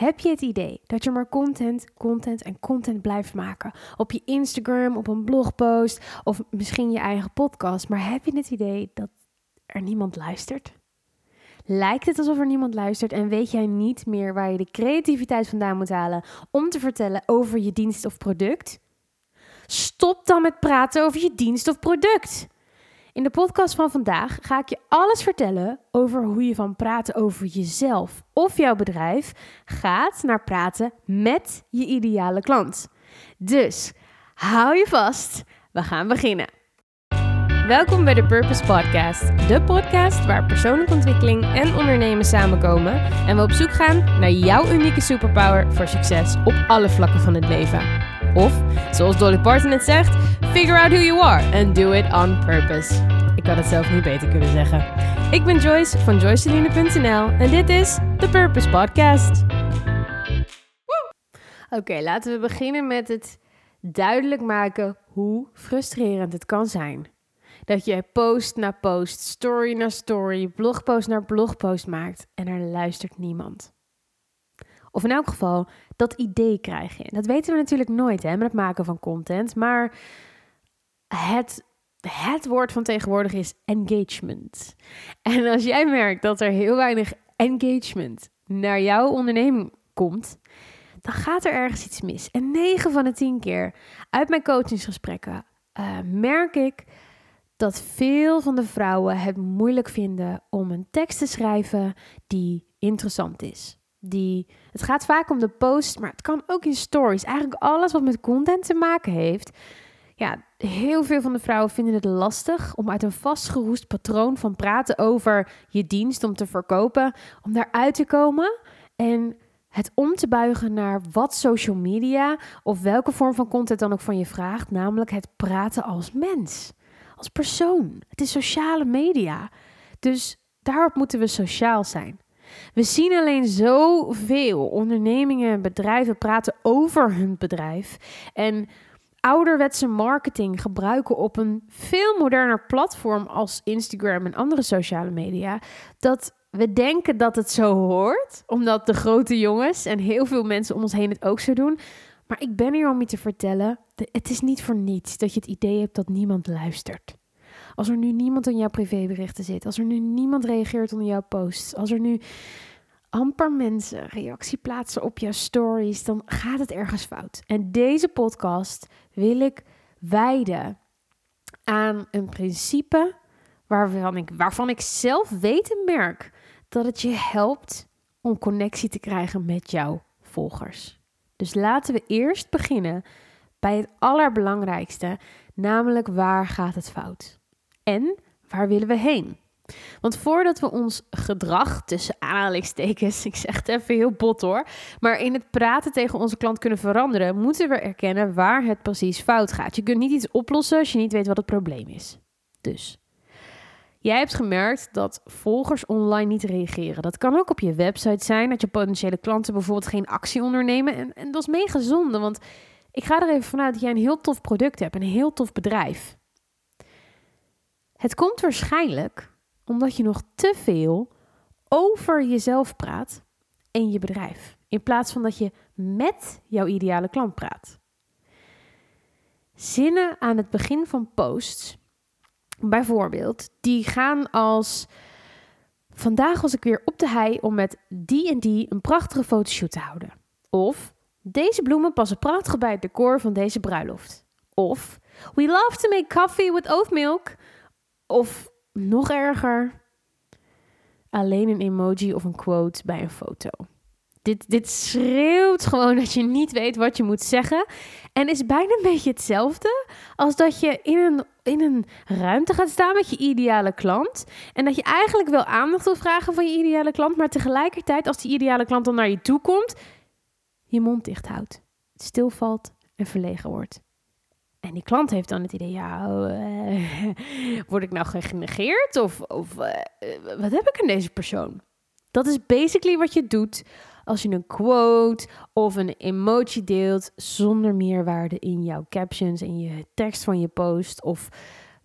Heb je het idee dat je maar content, content en content blijft maken? Op je Instagram, op een blogpost of misschien je eigen podcast. Maar heb je het idee dat er niemand luistert? Lijkt het alsof er niemand luistert en weet jij niet meer waar je de creativiteit vandaan moet halen om te vertellen over je dienst of product? Stop dan met praten over je dienst of product. In de podcast van vandaag ga ik je alles vertellen over hoe je van praten over jezelf of jouw bedrijf gaat naar praten met je ideale klant. Dus hou je vast, we gaan beginnen. Welkom bij de Purpose Podcast, de podcast waar persoonlijke ontwikkeling en ondernemen samenkomen en we op zoek gaan naar jouw unieke superpower voor succes op alle vlakken van het leven. Of, zoals Dolly Parton het zegt, figure out who you are and do it on purpose. Ik had het zelf niet beter kunnen zeggen. Ik ben Joyce van joyceline.nl en dit is The Purpose Podcast. Oké, laten we beginnen met het duidelijk maken hoe frustrerend het kan zijn. Dat je post na post, story na story, blogpost na blogpost maakt en er luistert niemand. Of in elk geval, dat idee krijg je. Dat weten we natuurlijk nooit hè, met het maken van content. Maar het, het woord van tegenwoordig is engagement. En als jij merkt dat er heel weinig engagement naar jouw onderneming komt, dan gaat er ergens iets mis. En 9 van de 10 keer uit mijn coachingsgesprekken uh, merk ik dat veel van de vrouwen het moeilijk vinden om een tekst te schrijven die interessant is. Die, het gaat vaak om de post, maar het kan ook in stories. Eigenlijk alles wat met content te maken heeft. Ja, heel veel van de vrouwen vinden het lastig om uit een vastgeroest patroon van praten over je dienst om te verkopen, om daaruit te komen en het om te buigen naar wat social media of welke vorm van content dan ook van je vraagt, namelijk het praten als mens, als persoon. Het is sociale media. Dus daarop moeten we sociaal zijn. We zien alleen zoveel ondernemingen en bedrijven praten over hun bedrijf. En ouderwetse marketing gebruiken op een veel moderner platform als Instagram en andere sociale media. Dat we denken dat het zo hoort, omdat de grote jongens en heel veel mensen om ons heen het ook zo doen. Maar ik ben hier om je te vertellen: het is niet voor niets dat je het idee hebt dat niemand luistert. Als er nu niemand in jouw privéberichten zit, als er nu niemand reageert onder jouw posts, als er nu amper mensen reactie plaatsen op jouw stories, dan gaat het ergens fout. En deze podcast wil ik wijden aan een principe waarvan ik, waarvan ik zelf weet en merk dat het je helpt om connectie te krijgen met jouw volgers. Dus laten we eerst beginnen bij het allerbelangrijkste, namelijk waar gaat het fout? En waar willen we heen? Want voordat we ons gedrag tussen aanhalingstekens, ik zeg het even heel bot hoor, maar in het praten tegen onze klant kunnen veranderen, moeten we erkennen waar het precies fout gaat. Je kunt niet iets oplossen als je niet weet wat het probleem is. Dus. Jij hebt gemerkt dat volgers online niet reageren. Dat kan ook op je website zijn, dat je potentiële klanten bijvoorbeeld geen actie ondernemen. En, en dat is mega zonde, want ik ga er even vanuit dat jij een heel tof product hebt, een heel tof bedrijf. Het komt waarschijnlijk omdat je nog te veel over jezelf praat en je bedrijf, in plaats van dat je met jouw ideale klant praat. Zinnen aan het begin van posts, bijvoorbeeld, die gaan als: Vandaag was ik weer op de hei om met die en die een prachtige fotoshoot te houden. Of deze bloemen passen prachtig bij het decor van deze bruiloft. Of We love to make coffee with oat milk. Of nog erger, alleen een emoji of een quote bij een foto. Dit, dit schreeuwt gewoon dat je niet weet wat je moet zeggen. En is bijna een beetje hetzelfde als dat je in een, in een ruimte gaat staan met je ideale klant. En dat je eigenlijk wel aandacht wil vragen van je ideale klant. Maar tegelijkertijd, als die ideale klant dan naar je toe komt, je mond dicht houdt. Stilvalt en verlegen wordt. En die klant heeft dan het idee, ja, uh, word ik nou genegeerd? Of, of uh, wat heb ik aan deze persoon? Dat is basically wat je doet als je een quote of een emoji deelt zonder meerwaarde in jouw captions, in je tekst van je post of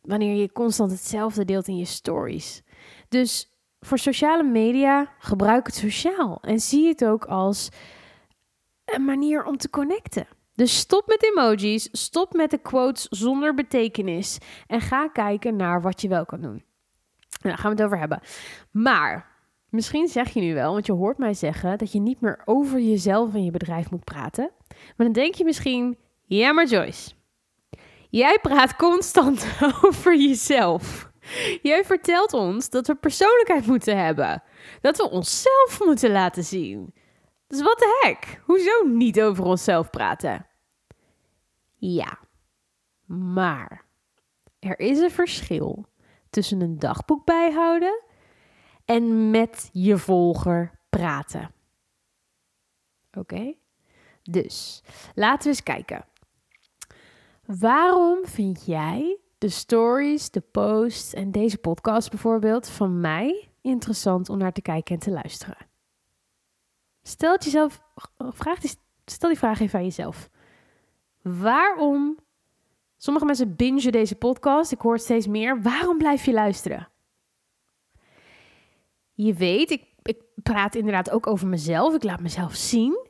wanneer je constant hetzelfde deelt in je stories. Dus voor sociale media, gebruik het sociaal. En zie het ook als een manier om te connecten. Dus stop met emojis, stop met de quotes zonder betekenis en ga kijken naar wat je wel kan doen. Nou, daar gaan we het over hebben. Maar misschien zeg je nu wel, want je hoort mij zeggen dat je niet meer over jezelf en je bedrijf moet praten. Maar dan denk je misschien, ja maar Joyce, jij praat constant over jezelf. Jij vertelt ons dat we persoonlijkheid moeten hebben. Dat we onszelf moeten laten zien. Dus wat de hek? Hoezo niet over onszelf praten? Ja, maar er is een verschil tussen een dagboek bijhouden en met je volger praten. Oké? Dus laten we eens kijken. Waarom vind jij de stories, de posts en deze podcast bijvoorbeeld van mij interessant om naar te kijken en te luisteren? Stel jezelf, vraag die, stel die vraag even aan jezelf. Waarom? Sommige mensen bingen deze podcast, ik hoor steeds meer. Waarom blijf je luisteren? Je weet, ik, ik praat inderdaad ook over mezelf. Ik laat mezelf zien.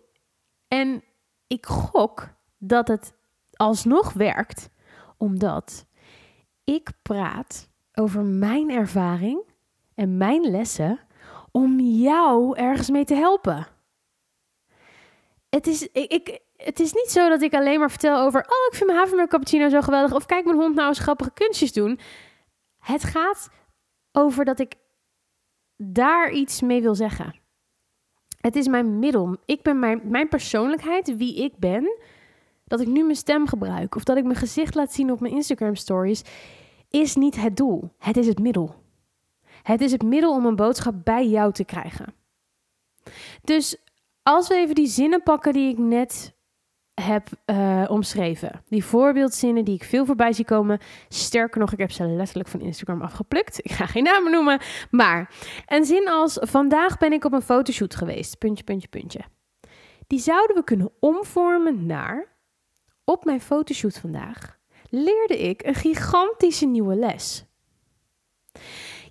En ik gok dat het alsnog werkt, omdat ik praat over mijn ervaring en mijn lessen om jou ergens mee te helpen. Het is, ik, het is niet zo dat ik alleen maar vertel over... oh, ik vind mijn havermelk cappuccino zo geweldig... of kijk mijn hond nou eens grappige kunstjes doen. Het gaat over dat ik daar iets mee wil zeggen. Het is mijn middel. Ik ben mijn, mijn persoonlijkheid, wie ik ben... dat ik nu mijn stem gebruik... of dat ik mijn gezicht laat zien op mijn Instagram stories... is niet het doel. Het is het middel. Het is het middel om een boodschap bij jou te krijgen. Dus als we even die zinnen pakken die ik net heb uh, omschreven. Die voorbeeldzinnen die ik veel voorbij zie komen. Sterker nog, ik heb ze letterlijk van Instagram afgeplukt. Ik ga geen namen noemen. Maar een zin als: Vandaag ben ik op een fotoshoot geweest. Puntje, puntje, puntje. Die zouden we kunnen omvormen naar: Op mijn fotoshoot vandaag leerde ik een gigantische nieuwe les.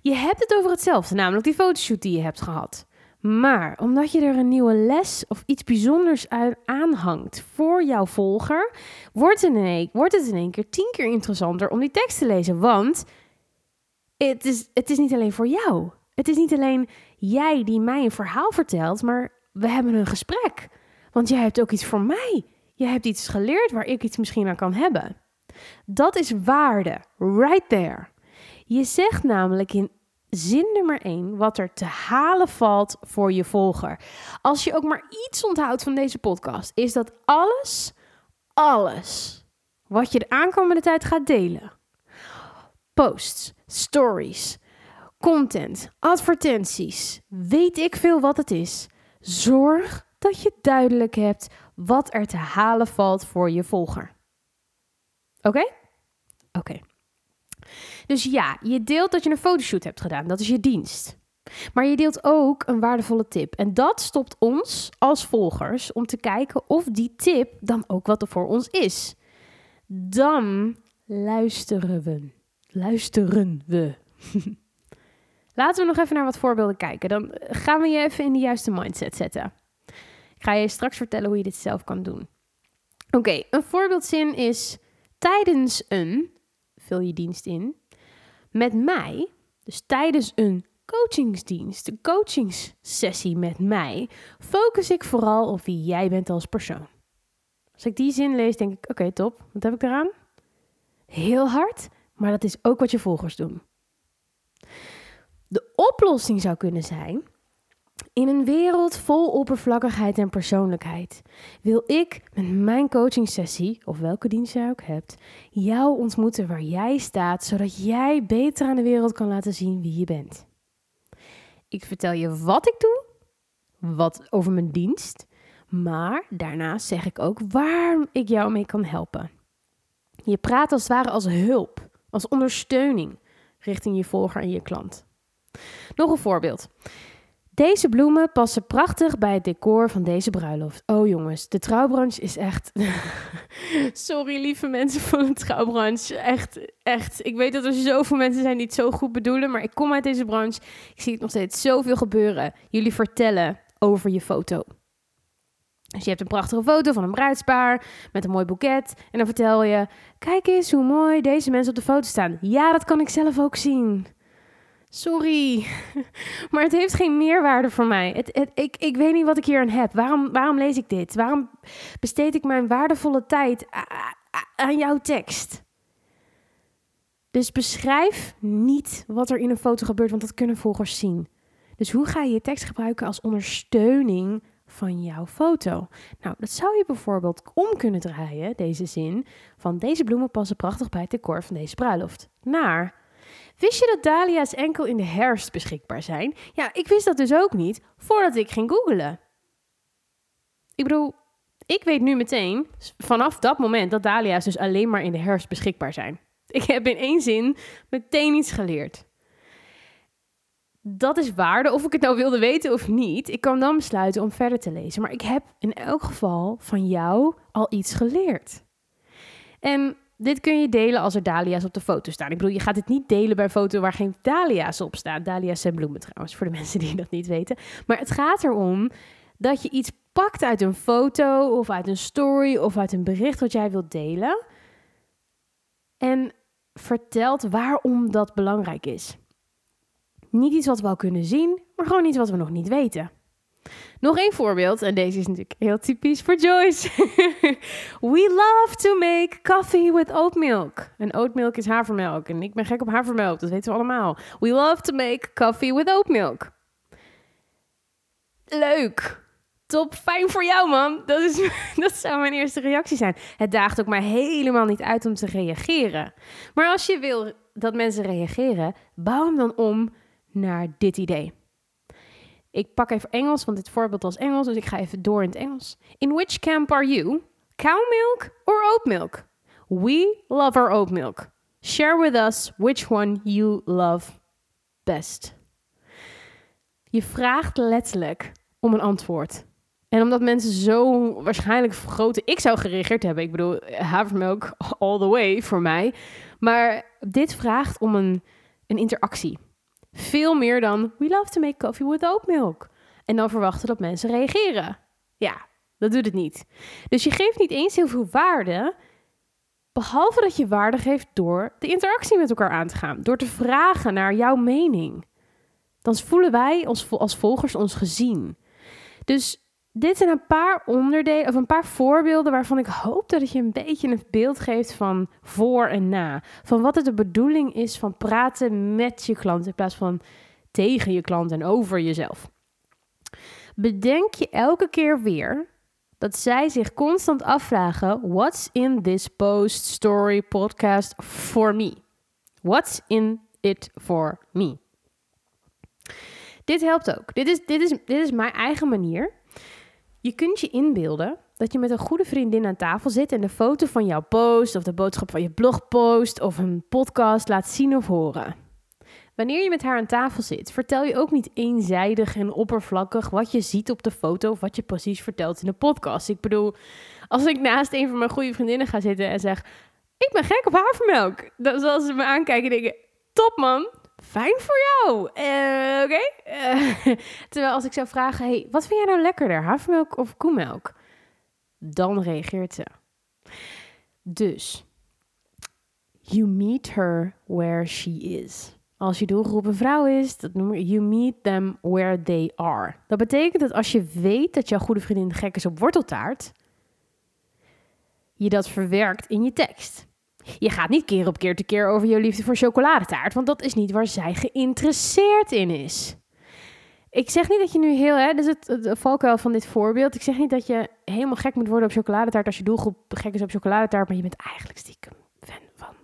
Je hebt het over hetzelfde, namelijk die fotoshoot die je hebt gehad. Maar omdat je er een nieuwe les of iets bijzonders aan aanhangt voor jouw volger, wordt het, in één, wordt het in één keer tien keer interessanter om die tekst te lezen. Want het is, het is niet alleen voor jou. Het is niet alleen jij die mij een verhaal vertelt, maar we hebben een gesprek. Want jij hebt ook iets voor mij. Jij hebt iets geleerd waar ik iets misschien aan kan hebben. Dat is waarde, right there. Je zegt namelijk in zin nummer 1 wat er te halen valt voor je volger. Als je ook maar iets onthoudt van deze podcast, is dat alles, alles wat je de aankomende tijd gaat delen. Posts, stories, content, advertenties, weet ik veel wat het is. Zorg dat je duidelijk hebt wat er te halen valt voor je volger. Oké? Oké. Dus ja, je deelt dat je een fotoshoot hebt gedaan. Dat is je dienst. Maar je deelt ook een waardevolle tip. En dat stopt ons als volgers om te kijken of die tip dan ook wat er voor ons is. Dan luisteren we. Luisteren we. Laten we nog even naar wat voorbeelden kijken. Dan gaan we je even in de juiste mindset zetten. Ik ga je straks vertellen hoe je dit zelf kan doen. Oké, een voorbeeldzin is tijdens een, vul je dienst in, met mij, dus tijdens een coachingsdienst, een coachingssessie met mij, focus ik vooral op wie jij bent als persoon. Als ik die zin lees, denk ik: oké, top, wat heb ik eraan? Heel hard, maar dat is ook wat je volgers doen. De oplossing zou kunnen zijn in een wereld vol oppervlakkigheid en persoonlijkheid wil ik met mijn coaching sessie, of welke dienst jij ook hebt, jou ontmoeten waar jij staat, zodat jij beter aan de wereld kan laten zien wie je bent. Ik vertel je wat ik doe, wat over mijn dienst, maar daarnaast zeg ik ook waar ik jou mee kan helpen. Je praat als het ware als hulp, als ondersteuning richting je volger en je klant. Nog een voorbeeld. Deze bloemen passen prachtig bij het decor van deze bruiloft. Oh jongens, de trouwbranche is echt. Sorry, lieve mensen van de trouwbranche. Echt, echt. Ik weet dat er zoveel mensen zijn die het zo goed bedoelen, maar ik kom uit deze branche. Ik zie het nog steeds zoveel gebeuren. Jullie vertellen over je foto. Dus je hebt een prachtige foto van een bruidspaar met een mooi boeket. En dan vertel je: Kijk eens hoe mooi deze mensen op de foto staan. Ja, dat kan ik zelf ook zien. Sorry, maar het heeft geen meerwaarde voor mij. Het, ik, ik weet niet wat ik hier aan heb. Waarom, waarom lees ik dit? Waarom besteed ik mijn waardevolle tijd aan jouw tekst? Dus beschrijf niet wat er in een foto gebeurt, want dat kunnen volgers zien. Dus hoe ga je je tekst gebruiken als ondersteuning van jouw foto? Nou, dat zou je bijvoorbeeld om kunnen draaien, deze zin, van deze bloemen passen prachtig bij het decor van deze bruiloft. Naar Wist je dat dahlia's enkel in de herfst beschikbaar zijn? Ja, ik wist dat dus ook niet voordat ik ging googlen. Ik bedoel, ik weet nu meteen vanaf dat moment dat dahlia's dus alleen maar in de herfst beschikbaar zijn. Ik heb in één zin meteen iets geleerd. Dat is waarde, of ik het nou wilde weten of niet. Ik kan dan besluiten om verder te lezen. Maar ik heb in elk geval van jou al iets geleerd. En dit kun je delen als er dahlia's op de foto staan. Ik bedoel, je gaat het niet delen bij een foto waar geen dahlia's op staan. Dahlia's zijn bloemen trouwens, voor de mensen die dat niet weten. Maar het gaat erom dat je iets pakt uit een foto of uit een story of uit een bericht wat jij wilt delen. En vertelt waarom dat belangrijk is. Niet iets wat we al kunnen zien, maar gewoon iets wat we nog niet weten. Nog één voorbeeld, en deze is natuurlijk heel typisch voor Joyce. We love to make coffee with oat milk. En oat milk is havermelk. En ik ben gek op havermelk, dat weten we allemaal. We love to make coffee with oat milk. Leuk. Top, fijn voor jou man. Dat, is, dat zou mijn eerste reactie zijn. Het daagt ook maar helemaal niet uit om te reageren. Maar als je wil dat mensen reageren, bouw hem dan om naar dit idee. Ik pak even Engels, want dit voorbeeld was Engels, dus ik ga even door in het Engels. In which camp are you? Cow milk or oat milk? We love our oat milk. Share with us which one you love best. Je vraagt letterlijk om een antwoord. En omdat mensen zo waarschijnlijk grote... Ik zou gereageerd hebben. Ik bedoel, havermelk all the way voor mij. Maar dit vraagt om een, een interactie. Veel meer dan we love to make coffee with oat milk. En dan verwachten dat mensen reageren. Ja, dat doet het niet. Dus je geeft niet eens heel veel waarde, behalve dat je waarde geeft door de interactie met elkaar aan te gaan, door te vragen naar jouw mening. Dan voelen wij ons als volgers ons gezien. Dus dit zijn een paar onderdelen of een paar voorbeelden waarvan ik hoop dat het je een beetje een beeld geeft van voor en na. Van wat het de bedoeling is van praten met je klant in plaats van tegen je klant en over jezelf. Bedenk je elke keer weer dat zij zich constant afvragen: What's in this post, story, podcast for me? What's in it for me? Dit helpt ook. Dit is, dit is, dit is mijn eigen manier je kunt je inbeelden dat je met een goede vriendin aan tafel zit en de foto van jouw post of de boodschap van je blogpost of een podcast laat zien of horen. Wanneer je met haar aan tafel zit, vertel je ook niet eenzijdig en oppervlakkig wat je ziet op de foto of wat je precies vertelt in de podcast. Ik bedoel, als ik naast een van mijn goede vriendinnen ga zitten en zeg: Ik ben gek op havermelk, dan zal ze me aankijken en denken: Top man, fijn voor jou. Uh, Oké. Eh, terwijl als ik zou vragen, hey, wat vind jij nou lekkerder, havermelk of koemelk? Dan reageert ze. Dus, you meet her where she is. Als je doelgroep een vrouw is, dat noem je you meet them where they are. Dat betekent dat als je weet dat jouw goede vriendin gek is op worteltaart, je dat verwerkt in je tekst. Je gaat niet keer op keer te keer over je liefde voor chocoladetaart, want dat is niet waar zij geïnteresseerd in is. Ik zeg niet dat je nu heel, hè, dus het, het valkuil van dit voorbeeld. Ik zeg niet dat je helemaal gek moet worden op chocoladetaart als je doelgroep gek is op chocoladetaart, maar je bent eigenlijk stiekem fan van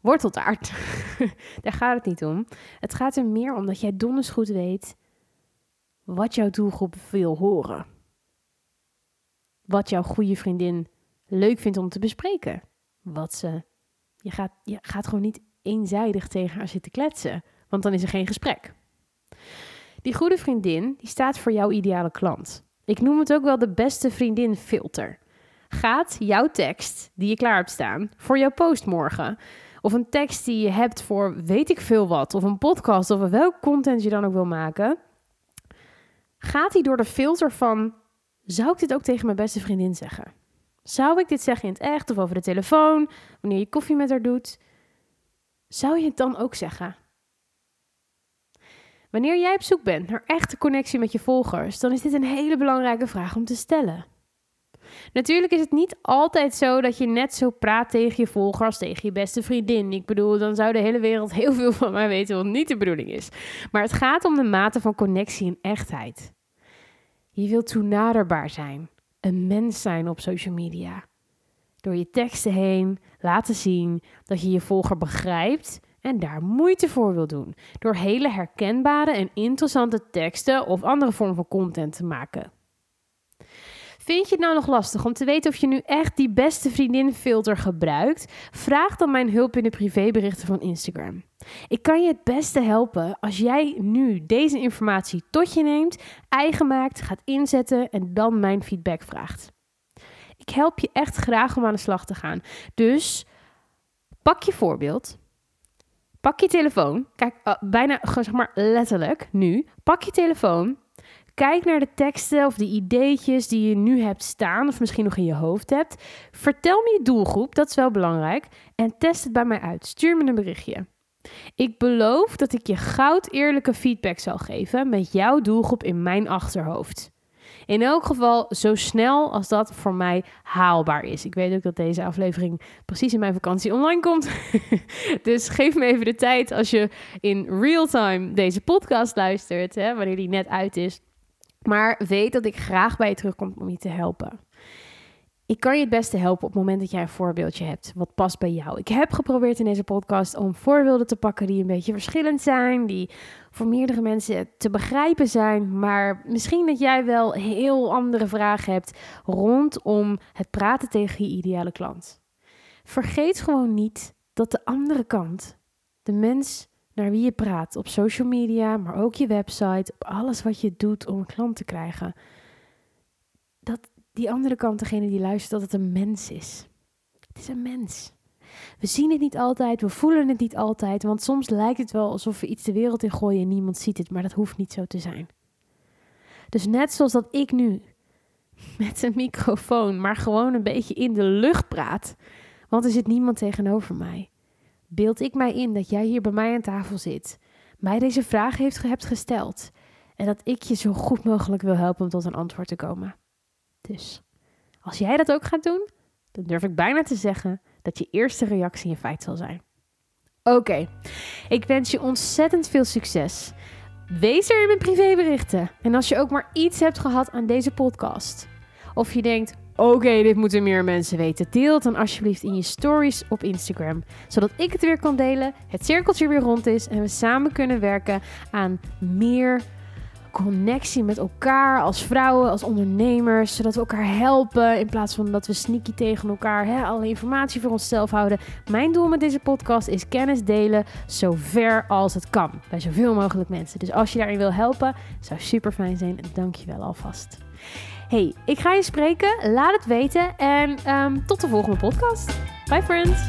worteltaart. Daar gaat het niet om. Het gaat er meer om dat jij donders goed weet wat jouw doelgroep wil horen. Wat jouw goede vriendin leuk vindt om te bespreken wat ze. Je gaat, je gaat gewoon niet eenzijdig tegen haar zitten kletsen, want dan is er geen gesprek. Die goede vriendin, die staat voor jouw ideale klant. Ik noem het ook wel de beste vriendin filter. Gaat jouw tekst die je klaar hebt staan voor jouw post morgen, of een tekst die je hebt voor weet ik veel wat, of een podcast of welk content je dan ook wil maken, gaat die door de filter van zou ik dit ook tegen mijn beste vriendin zeggen? Zou ik dit zeggen in het echt of over de telefoon, wanneer je koffie met haar doet? Zou je het dan ook zeggen? Wanneer jij op zoek bent naar echte connectie met je volgers, dan is dit een hele belangrijke vraag om te stellen. Natuurlijk is het niet altijd zo dat je net zo praat tegen je volgers als tegen je beste vriendin. Ik bedoel, dan zou de hele wereld heel veel van mij weten wat niet de bedoeling is. Maar het gaat om de mate van connectie en echtheid. Je wilt toenaderbaar zijn, een mens zijn op social media. Door je teksten heen laten zien dat je je volger begrijpt en daar moeite voor wil doen. Door hele herkenbare en interessante teksten of andere vorm van content te maken. Vind je het nou nog lastig om te weten of je nu echt die beste vriendin filter gebruikt? Vraag dan mijn hulp in de privéberichten van Instagram. Ik kan je het beste helpen als jij nu deze informatie tot je neemt, eigen maakt, gaat inzetten en dan mijn feedback vraagt. Ik help je echt graag om aan de slag te gaan. Dus pak je voorbeeld. Pak je telefoon. Kijk, uh, bijna zeg maar letterlijk nu. Pak je telefoon Kijk naar de teksten of de ideetjes die je nu hebt staan of misschien nog in je hoofd hebt. Vertel me je doelgroep, dat is wel belangrijk. En test het bij mij uit. Stuur me een berichtje. Ik beloof dat ik je goud eerlijke feedback zal geven met jouw doelgroep in mijn achterhoofd. In elk geval zo snel als dat voor mij haalbaar is. Ik weet ook dat deze aflevering precies in mijn vakantie online komt. dus geef me even de tijd als je in real time deze podcast luistert, hè, wanneer die net uit is. Maar weet dat ik graag bij je terugkom om je te helpen. Ik kan je het beste helpen op het moment dat jij een voorbeeldje hebt wat past bij jou. Ik heb geprobeerd in deze podcast om voorbeelden te pakken die een beetje verschillend zijn, die voor meerdere mensen te begrijpen zijn, maar misschien dat jij wel heel andere vragen hebt rondom het praten tegen je ideale klant. Vergeet gewoon niet dat de andere kant, de mens naar wie je praat op social media, maar ook je website, op alles wat je doet om een klant te krijgen. Dat die andere kant, degene die luistert, dat het een mens is. Het is een mens. We zien het niet altijd, we voelen het niet altijd, want soms lijkt het wel alsof we iets de wereld in gooien en niemand ziet het, maar dat hoeft niet zo te zijn. Dus net zoals dat ik nu met een microfoon, maar gewoon een beetje in de lucht praat, want er zit niemand tegenover mij beeld ik mij in dat jij hier bij mij aan tafel zit, mij deze vraag heeft, hebt gesteld en dat ik je zo goed mogelijk wil helpen om tot een antwoord te komen. Dus als jij dat ook gaat doen, dan durf ik bijna te zeggen dat je eerste reactie in feit zal zijn. Oké, ik wens je ontzettend veel succes. Wees er in mijn privéberichten. En als je ook maar iets hebt gehad aan deze podcast, of je denkt, Oké, dit moeten meer mensen weten. Deel dan alsjeblieft in je stories op Instagram. Zodat ik het weer kan delen, het cirkeltje weer rond is en we samen kunnen werken aan meer connectie met elkaar als vrouwen, als ondernemers. Zodat we elkaar helpen in plaats van dat we sneaky tegen elkaar hè, alle informatie voor onszelf houden. Mijn doel met deze podcast is kennis delen zo ver als het kan. Bij zoveel mogelijk mensen. Dus als je daarin wil helpen, zou super fijn zijn. Dank je wel alvast. Hey, ik ga je spreken. Laat het weten. En um, tot de volgende podcast. Bye friends.